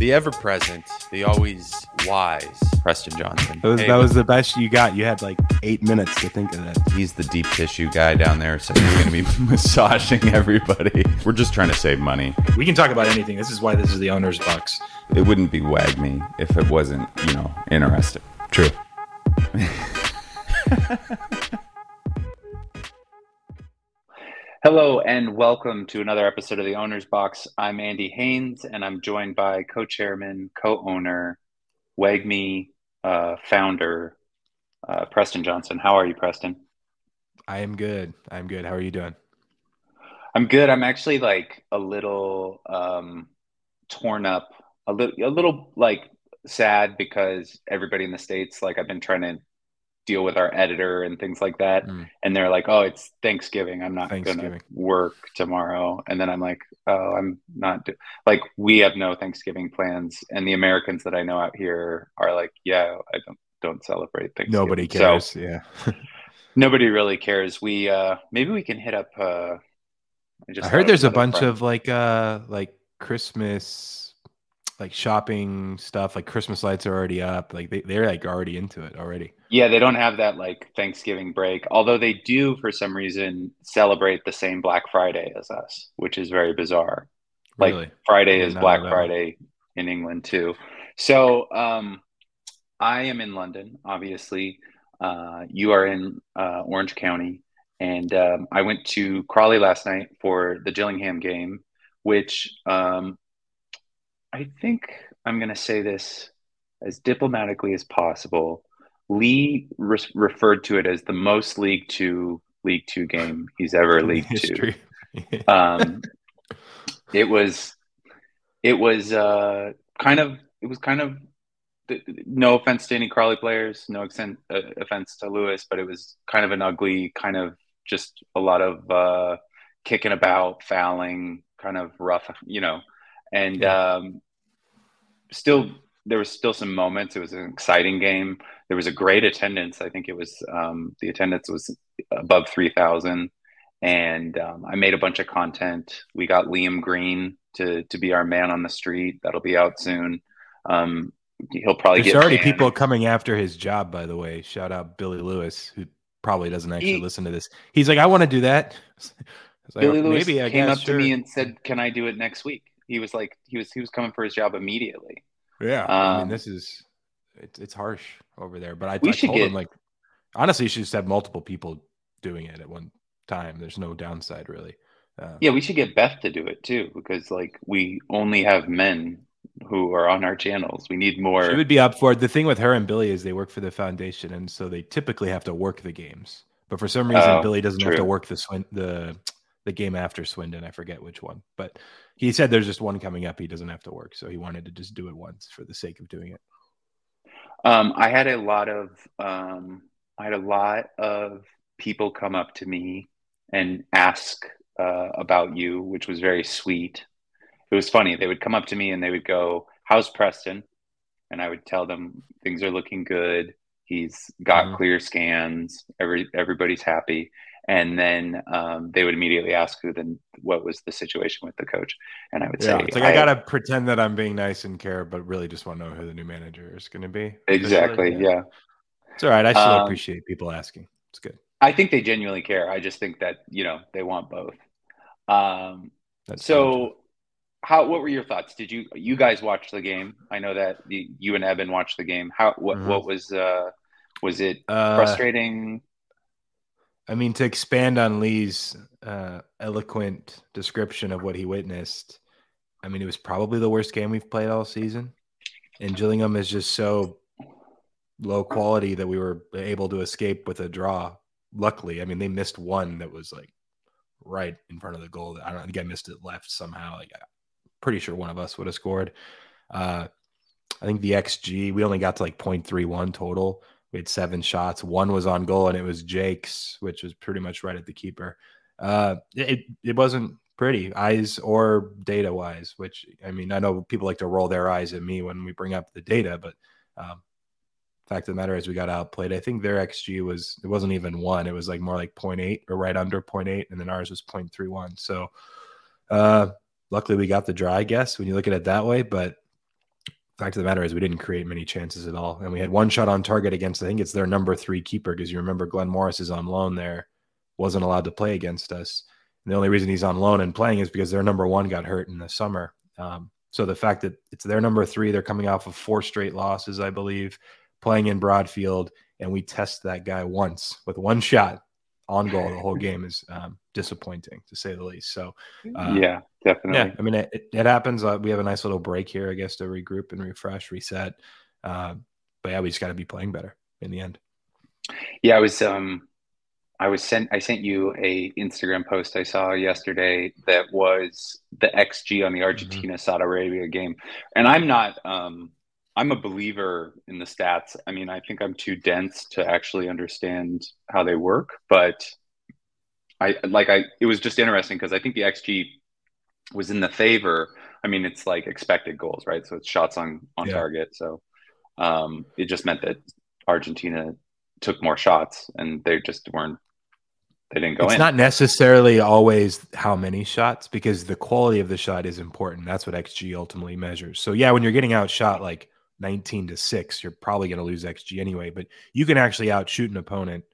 The ever present, the always wise Preston Johnson. That was, Hey, that was the best you got. You had like eight minutes to think of that. He's the deep tissue guy down there, so he's going to be massaging everybody. We're just trying to save money. We can talk about anything. This is why this is the owner's box. It wouldn't be WAGMI if it wasn't, you know, interesting. True. Hello and welcome to another episode of the Owner's Box. I'm Andy Haynes and I'm joined by co-chairman, co-owner, WAGMI uh, founder, uh, Preston Johnson. How are you, Preston? I am good. I'm good. How are you doing? I'm good. I'm actually like a little um, torn up, a little, a little like sad because everybody in the states, like I've been trying to deal with our editor and things like that, Mm. and they're like, "Oh, it's Thanksgiving. I'm not going to work tomorrow." And then I'm like, "Oh, I'm not do-. like we have no Thanksgiving plans." And the Americans that I know out here are like, "Yeah, I don't don't celebrate Thanksgiving." Nobody So cares. yeah. nobody really cares. We uh maybe we can hit up. uh I, just I heard there's a bunch friend. of like uh like Christmas like shopping stuff. Like Christmas lights are already up. Like they, they're like already into it already. Yeah, they don't have that like Thanksgiving break, although they do for some reason celebrate the same Black Friday as us, which is very bizarre. Like Really. Friday is Black. Friday in England too. So um, I am in London, obviously. Uh, you are in uh, Orange County, and um, I went to Crawley last night for the Gillingham game, which um, I think I'm going to say this as diplomatically as possible. Lee re- referred to it as the most League Two League Two game he's ever League Two. Um, it was, it was uh, kind of, it was kind of. No offense to any Crawley players, no extent, uh, offense to Lewis, but it was kind of an ugly, kind of just a lot of uh, kicking about, fouling, kind of rough, you know, and um, still there was still some moments. It was an exciting game. There was a great attendance. I think it was um, the attendance was above three thousand, and um, I made a bunch of content. We got Liam Green to to be our man on the street. That'll be out soon. Um, he'll probably There's get already banned. people coming after his job, by the way. Shout out Billy Lewis, who probably doesn't actually He- listen to this. He's like, I want to do that. Like, Billy Lewis maybe I came guess, up sure. to me and said, "Can I do it next week?" He was like, he was he was coming for his job immediately. Yeah, I mean, Um, this is it's it's harsh over there. But I, We I should told him like, honestly, you should just have multiple people doing it at one time. There's no downside really. Uh, Yeah, we should get Beth to do it too because like we only have men who are on our channels. We need more. she would be up for it. The thing with her and Billy is they work for the foundation, and so they typically have to work the games. But for some reason, Oh, Billy doesn't have to work the Swin- the the game after Swindon. I forget which one, but he said there's just one coming up. He doesn't have to work, so he wanted to just do it once for the sake of doing it. Um, I had a lot of um, I had a lot of people come up to me and ask uh, about you, which was very sweet. It was funny. They would come up to me and they would go, "How's Preston?" And I would tell them things are looking good. He's got Mhm. clear scans. Every everybody's happy. And then um, they would immediately ask who then what was the situation with the coach, and I would Yeah, say, it's like I, gotta pretend that I'm being nice and care, but really just want to know who the new manager is going to be. exactly, Officially, yeah. It's all right. I still Um, appreciate people asking. It's good. I think they genuinely care. I just think that you know they want both. Um, That's so, how? What were your thoughts? Did you you guys watch the game? I know that the, you and Evan watched the game. How? What? Mhm. What was? Uh, was it Uh, frustrating? I mean, to expand on Lee's uh, eloquent description of what he witnessed, I mean, it was probably the worst game we've played all season. And Gillingham is just so low quality that we were able to escape with a draw. Luckily, I mean, they missed one that was like right in front of the goal. I don't think I missed it left somehow. Like, I'm pretty sure one of us would have scored. Uh, I think the XG, we only got to like 0.31 total. We had seven shots. One was on goal, and it was Jake's, which was pretty much right at the keeper. Uh, it it wasn't pretty, eyes or data wise. Which I mean, I know people like to roll their eyes at me when we bring up the data, but um, fact of the matter is, we got outplayed. I think their XG was it wasn't even one; it was like more like 0.8 or right under 0.8, and then ours was 0.31. So, uh, luckily we got the draw, I guess, when you look at it that way. But fact of the matter is we didn't create many chances at all, and we had one shot on target against I think it's their number three keeper because you remember Glenn Morris is on loan there, wasn't allowed to play against us. And the only reason he's on loan and playing is because their number one got hurt in the summer. Um, so the fact that it's their number three, they're coming off of four straight losses, I believe, playing in Broadfield, and we test that guy once with one shot on goal the whole game is um, disappointing to say the least. So uh, yeah, definitely. Yeah, I mean it, it happens. Uh, we have a nice little break here, I guess, to regroup and refresh, reset. Uh, but yeah, we just got to be playing better in the end. Yeah, I was um, I was sent. I sent you a Instagram post I saw yesterday that was the XG on the mm-hmm. Argentina Saudi Arabia game, and I'm not. Um, I'm a believer in the stats. I mean, I think I'm too dense to actually understand how they work, but I like I. It was just interesting because I think the XG was in the favor. I mean, it's like expected goals, right? So it's shots on on yeah. target. So um, it just meant that Argentina took more shots, and they just weren't. They didn't go in. it's in. not necessarily always how many shots because the quality of the shot is important. That's what XG ultimately measures. So yeah, when you're getting outshot like 19 to 6, you're probably going to lose XG anyway, but you can actually outshoot an opponent,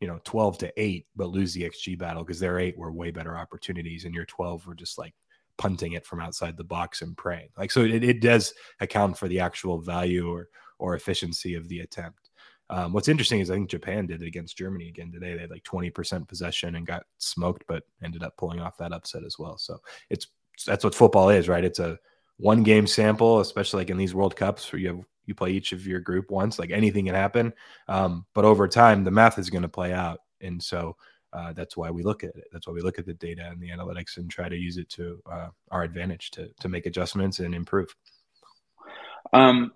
you know, 12 to 8, but lose the XG battle because their 8 were way better opportunities and your 12 were just like punting it from outside the box and praying. Like so it, it does account for the actual value or or efficiency of the attempt. Um, what's interesting is I think Japan did it against Germany again today. They had like 20% possession and got smoked, but ended up pulling off that upset as well. So it's that's what football is, right? It's a one game sample, especially like in these World Cups where you have you play each of your group once, like anything can happen. Um, but over time, the math is going to play out, and so uh, that's why we look at it. That's why we look at the data and the analytics and try to use it to uh, our advantage to to make adjustments and improve. Um,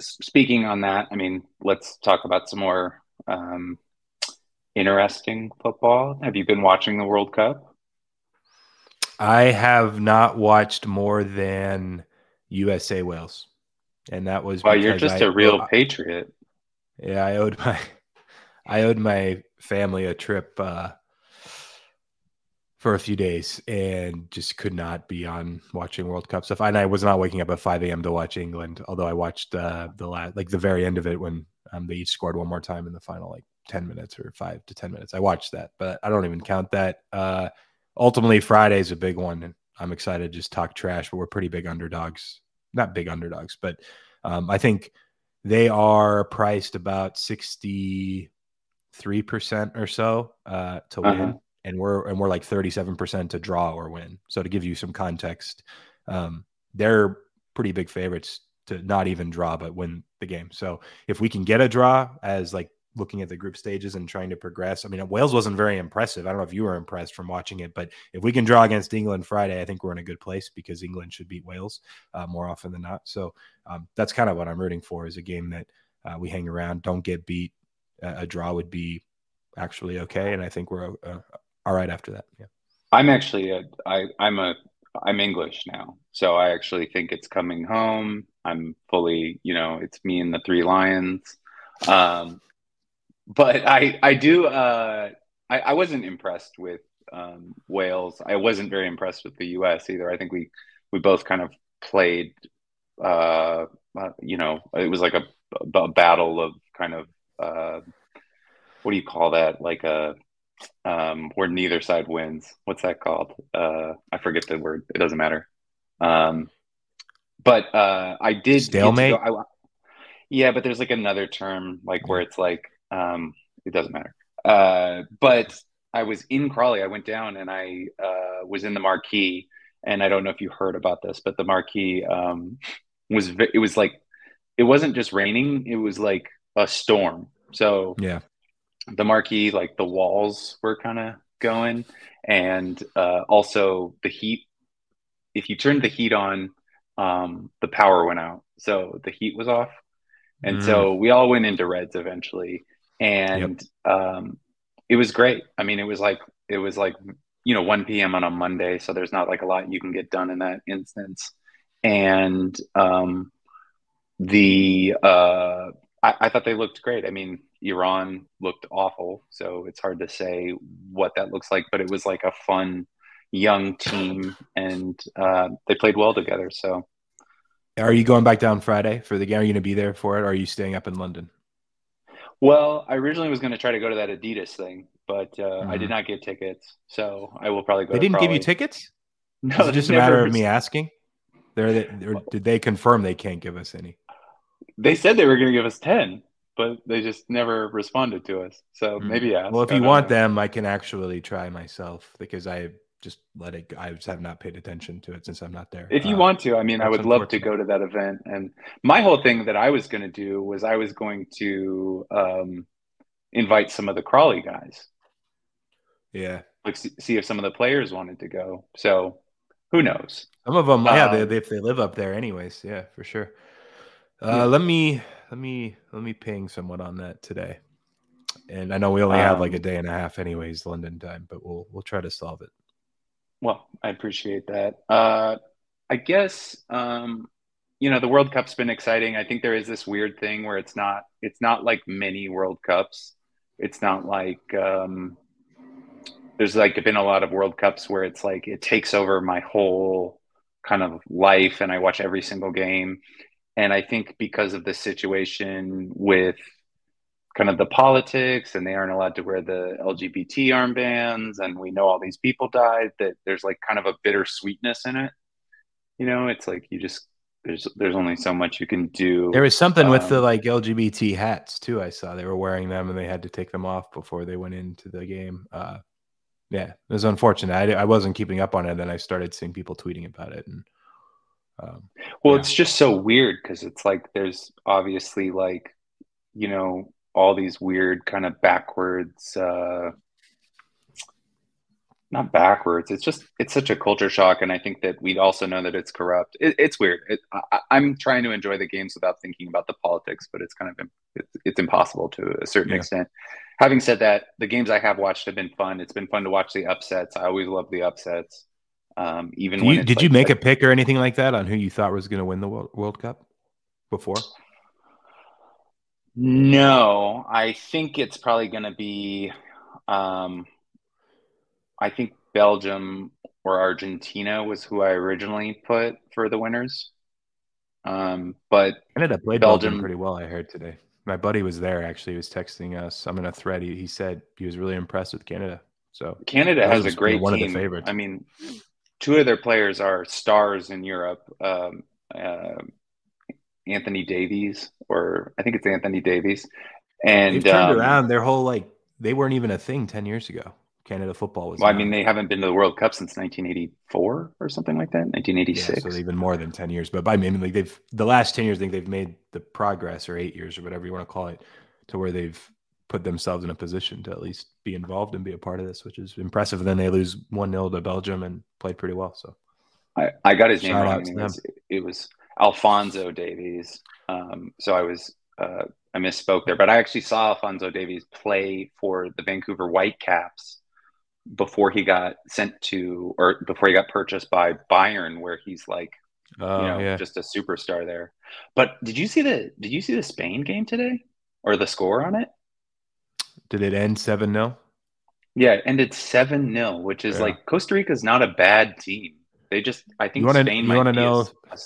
speaking on that, I mean, let's talk about some more um, interesting football. Have you been watching the World Cup? I have not watched more than USA Wales, and that was. Wow, you're just I, a real patriot. Yeah, I owed my, I owed my family a trip uh, for a few days, and just could not be on watching World Cup stuff. And I was not waking up at 5 a.m. to watch England, although I watched uh, the last, like the very end of it when um, they each scored one more time in the final, like 10 minutes or five to 10 minutes. I watched that, but I don't even count that. Uh, ultimately Friday's a big one. And I'm excited to just talk trash, but we're pretty big underdogs. Not big underdogs, but um, I think they are priced about 63% or so uh, to uh-huh. win. And we're and we're like 37% to draw or win. So to give you some context, um, they're pretty big favorites to not even draw but win the game. So if we can get a draw as like looking at the group stages and trying to progress. I mean, Wales wasn't very impressive. I don't know if you were impressed from watching it, but if we can draw against England Friday, I think we're in a good place because England should beat Wales uh, more often than not. So um, that's kind of what I'm rooting for is a game that uh, we hang around, don't get beat. Uh, a draw would be actually okay, and I think we're uh, all right after that. Yeah, I'm actually a, I, I'm a I'm English now, so I actually think it's coming home. I'm fully, you know, it's me and the three lions. Um, but I I do uh, I, I wasn't impressed with um, Wales. I wasn't very impressed with the U.S. either. I think we we both kind of played. Uh, uh, you know, it was like a, a battle of kind of uh, what do you call that? Like a um, where neither side wins. What's that called? Uh, I forget the word. It doesn't matter. Um, but uh, I did stalemate. Go, I, yeah, but there's like another term, like where it's like um, it doesn't matter. Uh, but I was in Crawley. I went down and I uh, was in the marquee. And I don't know if you heard about this, but the marquee um, was it was like it wasn't just raining; it was like a storm. So yeah, the marquee, like the walls were kind of going, and uh, also the heat. If you turned the heat on, um, the power went out, so the heat was off, and mm. so we all went into reds eventually and yep. um, it was great. I mean, it was like it was like you know 1 p.m. on a Monday, so there's not like a lot you can get done in that instance. And um, the uh, I, I thought they looked great. I mean, Iran looked awful, so it's hard to say what that looks like, but it was like a fun young team, and uh, they played well together. So Are you going back down Friday for the game? Are you going to be there for it? Or are you staying up in London? Well, I originally was going to try to go to that Adidas thing, but uh, I Mhm. did not get tickets, so I will probably go. They didn't give you tickets? No, Is it they just a matter of me asking? They're the, or did they confirm they can't give us any? They said they were going to give us ten, but they just never responded to us. So Hmm. maybe ask. Well, if you want know. them, I can actually try myself because I just let it. I just have not paid attention to it since I'm not there. If you Uh, want to, I mean, I would love to go to that event. And my whole thing that I was going to do was I was going to um, invite some of the Crawley guys, yeah, like see, if some of the players wanted to go. So who knows? some of them. yeah, they, Um, they, if they live up there, anyways. Yeah, for sure. Uh, Yeah. Let me let me let me ping someone on that today. And I know we only have like a Um, day and a half, anyways, London time, but we'll we'll try to solve it. Well, I appreciate that. Uh, I guess um, you know the World Cup's been exciting. I think there is this weird thing where it's not it's not like many World Cups. It's not like um, there's like been a lot of World Cups where it's like it takes over my whole kind of life and I watch every single game. And I think because of the situation with kind of the politics and they aren't allowed to wear the LGBT armbands and we know all these people died that there's like kind of a bitter sweetness in it. You know, it's like you just there's there's only so much you can do. There was something with the Um, like LGBT hats too. I saw they were wearing them and they had to take them off before they went into the game. Uh, yeah, it was unfortunate. I, I wasn't keeping up on it. and Then I started seeing people tweeting about it, and um, Well, Yeah. it's just so weird because it's like there's obviously like, you know, all these weird kind of backwards, uh, not backwards. It's just it's such a culture shock, and I think that we also know that it's corrupt. It, it's weird. It, I, I'm trying to enjoy the games without thinking about the politics, but it's kind of it's, it's impossible to a certain Yeah. extent. Having said that, the games I have watched have been fun. It's been fun to watch the upsets. I always love the upsets. Um, even you, did you like- make a pick or anything like that on who you thought was going to win the World, World Cup before? No, I think it's probably going to be. Um, I think Belgium or Argentina was who I originally put for the winners. Um, but Canada played Belgium, Belgium- pretty well. I heard today. My buddy was there. Actually, he was texting us. I'm in a thread. He, he said he was really impressed with Canada. So Canada has a great one of the favorites. I mean, two of their players are stars in Europe. Um, uh, Anthony Davies, or I think it's Anthony Davies, and they've turned um, around. Their whole like they weren't even a thing ten years ago. Canada football was. Well, I mean, they haven't been to the World Cup since 1984 or something like that. Yeah, 1986. so even more than ten years. But I mean, like they've the last ten years, I think they've made the progress, or eight years, or whatever you want to call it, to where they've put themselves in a position to at least be involved and be a part of this, which is impressive. And then they lose one 0 to Belgium and played pretty well. So I, I got his name wrong. out and to It was, it was Alfonso Davies. Um, so I was uh, I misspoke there, but I actually saw Alfonso Davies play for the Vancouver Whitecaps before he got sent to or before he got purchased by Bayern, where he's like uh, you know yeah, just a superstar there. But did you see the did you see the Spain game today or the score on it? did it end seven 0 Yeah, it ended seven 0 which is Yeah. like Costa Rica's not a bad team. They just I think You wanna- Spain you might wanna be a- know- a-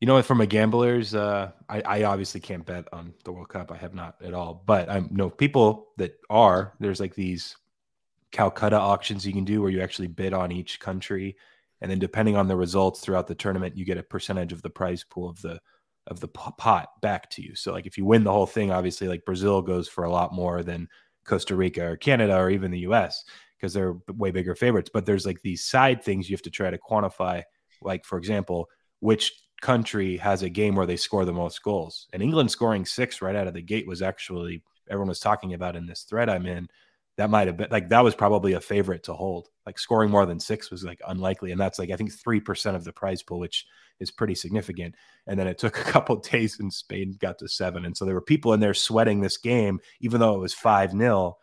You know, from a gambler's, uh, I, I obviously can't bet on the World Cup. I have not at all. But I know people that are. There's like these Calcutta auctions you can do where you actually bid on each country, and then depending on the results throughout the tournament, you get a percentage of the prize pool of the of the pot back to you. So like if you win the whole thing, obviously like Brazil goes for a lot more than Costa Rica or Canada or even the U.S. because they're way bigger favorites. But there's like these side things you have to try to quantify. Like for example, which country has a game where they score the most goals. And England scoring six right out of the gate was actually everyone was talking about in this thread I'm in. That might have been like that was probably a favorite to hold. Like scoring more than six was like unlikely, and that's like I think three percent of the prize pool, which is pretty significant. And then it took a couple days, and Spain got to seven, and so there were people in there sweating this game, even though it was five 0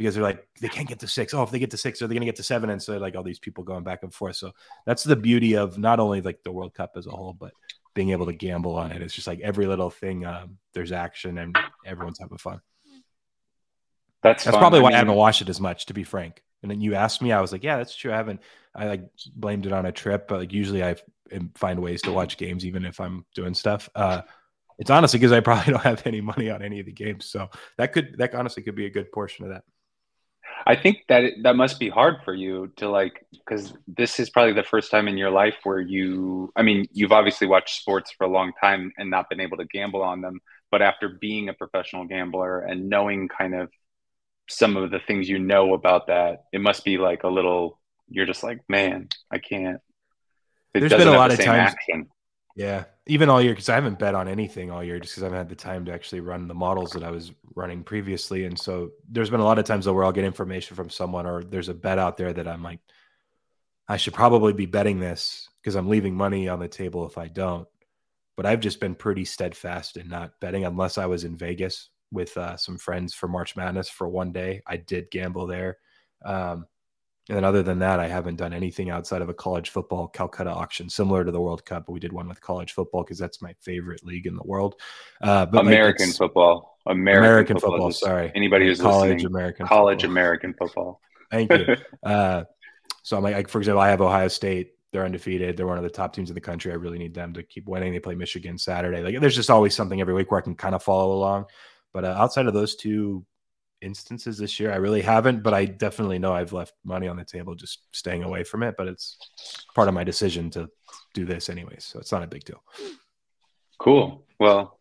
because they're like they can't get to six. Oh, if they get to six, are they going to get to seven? And so like all these people going back and forth. So that's the beauty of not only like the World Cup as a whole, but being able to gamble on it. It's just like every little thing. Um, there's action and everyone's having fun. That's That's fun. probably I why I haven't watched it as much, to be frank. And then you asked me, I was like, yeah, that's true. I haven't. I like blamed it on a trip, but like usually I find ways to watch games even if I'm doing stuff. Uh, it's honestly because I probably don't have any money on any of the games, so that could that honestly could be a good portion of that. I think that it, that must be hard for you to like because this is probably the first time in your life where you I mean you've obviously watched sports for a long time and not been able to gamble on them but after being a professional gambler and knowing kind of some of the things you know about that it must be like a little you're just like man I can't it There's been a lot of times action. Yeah, even all year because I haven't bet on anything all year just because I haven't had the time to actually run the models that I was running previously. And so there's been a lot of times though where I'll get information from someone or there's a bet out there that I'm like, I should probably be betting this because I'm leaving money on the table if I don't. But I've just been pretty steadfast in not betting unless I was in Vegas with uh, some friends for March Madness for one day. I did gamble there. Um, and then other than that, I haven't done anything outside of a college football Calcutta auction, similar to the World Cup. But we did one with college football because that's my favorite league in the world. Uh, but American like football, American, American football. football sorry, anybody who's college listening, American college football. American football. Thank you. uh, so I'm like, like, for example, I have Ohio State. They're undefeated. They're one of the top teams in the country. I really need them to keep winning. They play Michigan Saturday. Like, there's just always something every week where I can kind of follow along. But uh, outside of those two instances this year. I really haven't, but I definitely know I've left money on the table just staying away from it. But it's part of my decision to do this anyways. So it's not a big deal. Cool. Well,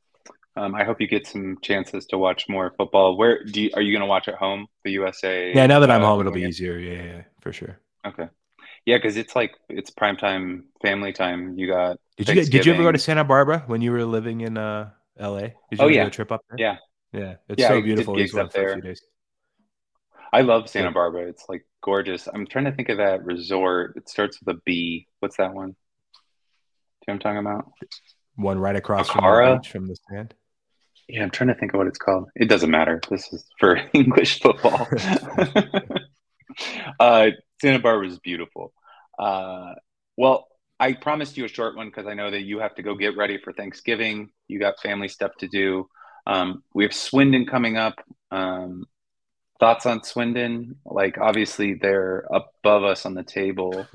um, I hope you get some chances to watch more football. Where do you, are you going to watch at home? The USA? Yeah, now that I'm uh, home, it'll be easier. Yeah, yeah, for sure. Okay. Yeah, because it's like it's prime time, family time. You got. Did you get, did you ever go to Santa Barbara when you were living in uh, L.A.? Did you oh yeah, a trip up there? Yeah, yeah, it's yeah, so beautiful. Up there. I love Santa Barbara. It's like gorgeous. I'm trying to think of that resort. It starts with a B. What's that one? Do you know what I'm talking about? One right across from the beach from the sand. Yeah, I'm trying to think of what it's called. It doesn't matter. This is for English football. uh, Santa Barbara is beautiful. Uh, well, I promised you a short one because I know that you have to go get ready for Thanksgiving. You got family stuff to do. Um, we have Swindon coming up. Um, thoughts on Swindon? Like, obviously, they're above us on the table.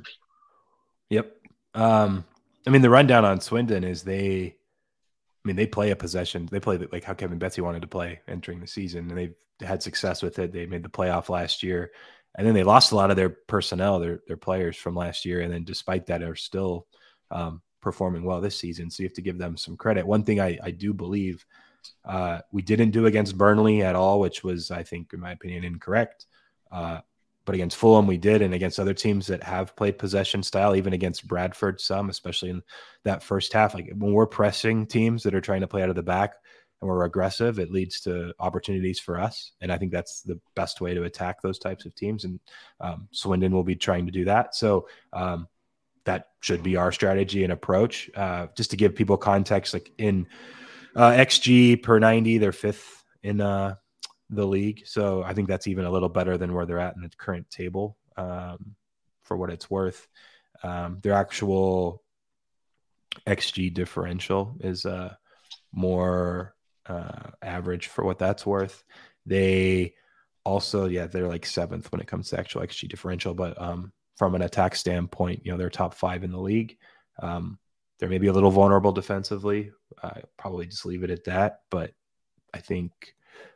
Yep. Um, I mean, the rundown on Swindon is they, I mean, they play a possession. They play like how Kevin Betsy wanted to play entering the season, and they've had success with it. They made the playoff last year, and then they lost a lot of their personnel, their their players from last year, and then despite that, are still um, performing well this season. So you have to give them some credit. One thing I, I do believe uh, we didn't do against Burnley at all, which was, I think, in my opinion, incorrect. Uh, but against Fulham, we did, and against other teams that have played possession style, even against Bradford, some, especially in that first half. Like when we're pressing teams that are trying to play out of the back and we're aggressive, it leads to opportunities for us. And I think that's the best way to attack those types of teams. And um, Swindon will be trying to do that. So um, that should be our strategy and approach. Uh, just to give people context, like in uh, XG per 90, they're fifth in uh, the league. So I think that's even a little better than where they're at in the current table um, for what it's worth. Um, their actual XG differential is uh, more uh, average for what that's worth. They also, yeah, they're like seventh when it comes to actual XG differential, but um, from an attack standpoint, you know, they're top five in the league. Um, they're maybe a little vulnerable defensively. I probably just leave it at that. But I think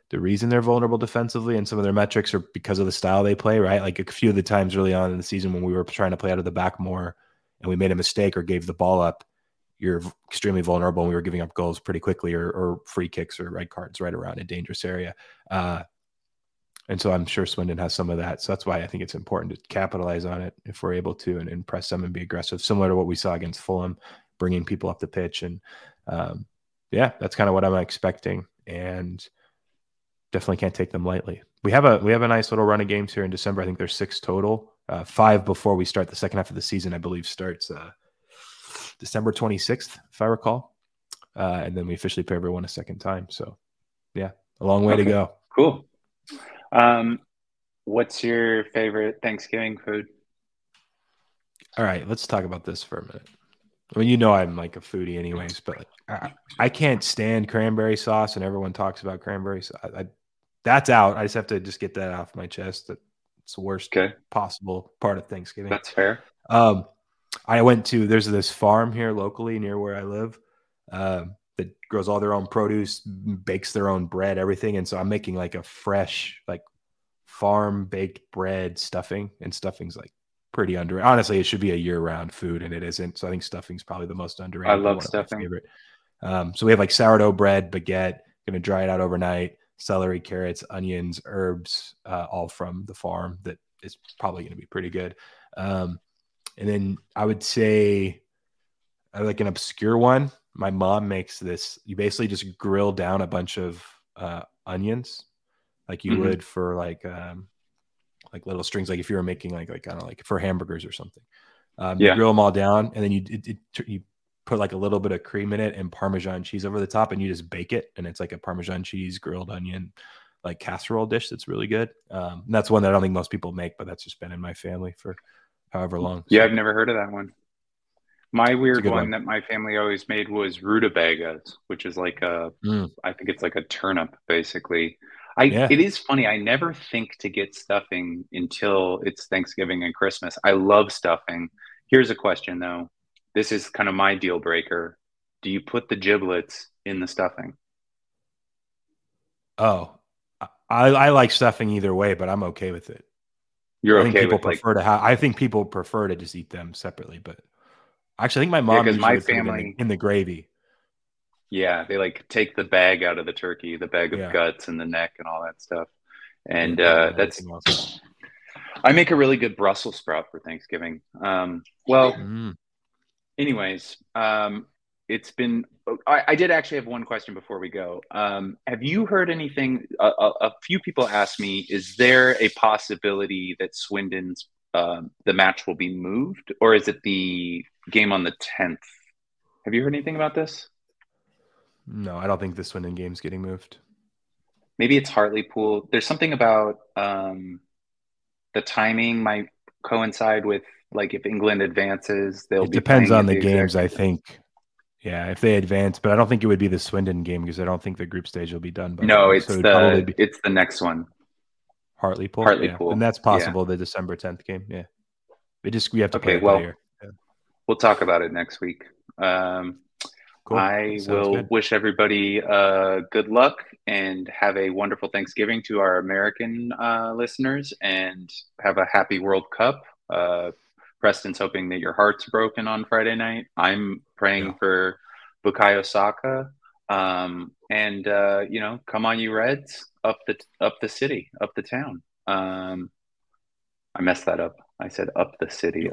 the reason they're vulnerable defensively and some of their metrics are because of the style they play, right? Like a few of the times early on in the season when we were trying to play out of the back more and we made a mistake or gave the ball up, you're extremely vulnerable and we were giving up goals pretty quickly or, or free kicks or red cards right around a dangerous area. Uh, and so I'm sure Swindon has some of that. So that's why I think it's important to capitalize on it if we're able to and, and press them and be aggressive, similar to what we saw against Fulham bringing people up the pitch. And um, yeah, that's kind of what I'm expecting. And definitely can't take them lightly. We have a we have a nice little run of games here in December. I think there's six total. Uh, five before we start the second half of the season, I believe, starts uh, December 26th, if I recall. Uh, and then we officially play everyone a second time. So, yeah, a long way okay. to go. Cool. Um, what's your favorite Thanksgiving food? All right, let's talk about this for a minute. I mean, you know, I'm like a foodie, anyways, but I, I can't stand cranberry sauce, and everyone talks about cranberry sauce. I, I, that's out. I just have to just get that off my chest. That it's the worst okay. possible part of Thanksgiving. That's fair. Um, I went to there's this farm here locally near where I live um, that grows all their own produce, bakes their own bread, everything, and so I'm making like a fresh like farm baked bread stuffing, and stuffing's like pretty under. Honestly, it should be a year round food, and it isn't. So I think stuffing's probably the most underrated. I love one of my stuffing. Favorite. Um, so we have like sourdough bread, baguette. Going to dry it out overnight. Celery, carrots, onions, herbs, uh, all from the farm. That is probably going to be pretty good. Um, and then I would say, like an obscure one. My mom makes this. You basically just grill down a bunch of uh, onions, like you Mhm. would for like um, like little strings. Like if you were making like like I don't know, like for hamburgers or something. Um, Yeah. You grill them all down, and then you it, it, you put like a little bit of cream in it and Parmesan cheese over the top, and you just bake it, and it's like a Parmesan cheese grilled onion like casserole dish that's really good. Um, that's one that I don't think most people make, but that's just been in my family for however long. Yeah, So- I've never heard of that one. My weird one, one. that my family always made was rutabagas, which is like a, Mm. I think it's like a turnip, basically. I Yeah. it is funny. I never think to get stuffing until it's Thanksgiving and Christmas. I love stuffing. Here's a question though. This is kind of my deal breaker. Do you put the giblets in the stuffing? Oh, I, I like stuffing either way, but I'm okay with it. You're I think okay people with like prefer to have. I think people prefer to just eat them separately, but actually, I think my mom usually my it in the- family- in the gravy. Yeah, they like take the bag out of the turkey, the bag of Yeah. guts and the neck and all that stuff. And uh, that's else. I make a really good Brussels sprout for Thanksgiving. Um, well, Mm. anyways, um, it's been. I, I did actually have one question before we go. Um, have you heard anything? A, a, a few people asked me, is there a possibility that Swindon's um, the match will be moved, or is it the game on the tenth? Have you heard anything about this? No, I don't think this one in game's getting moved. maybe it's Hartlepool. There's something about um, the timing might coincide with like if England advances, they'll It depends on the games, exact- I think. Yeah, if they advance, but I don't think it would be the Swindon game because I don't think the group stage will be done. By No, then. it's so the be it's the next one. Hartlepool. Hartlepool, yeah. and that's yeah. possible. The December tenth game. Yeah, we just we have to Okay, play it well, by ear. We'll talk about it next week. Um, Cool. I Sounds will good. wish everybody uh, good luck and have a wonderful Thanksgiving to our American uh, listeners and have a happy World Cup. Uh, Preston's hoping that your heart's broken on Friday night. I'm praying Yeah. for Bukayo Saka. Um, and uh, you know, come on, you Reds, up the up the city, up the town. Um, I messed that up. I said up the city.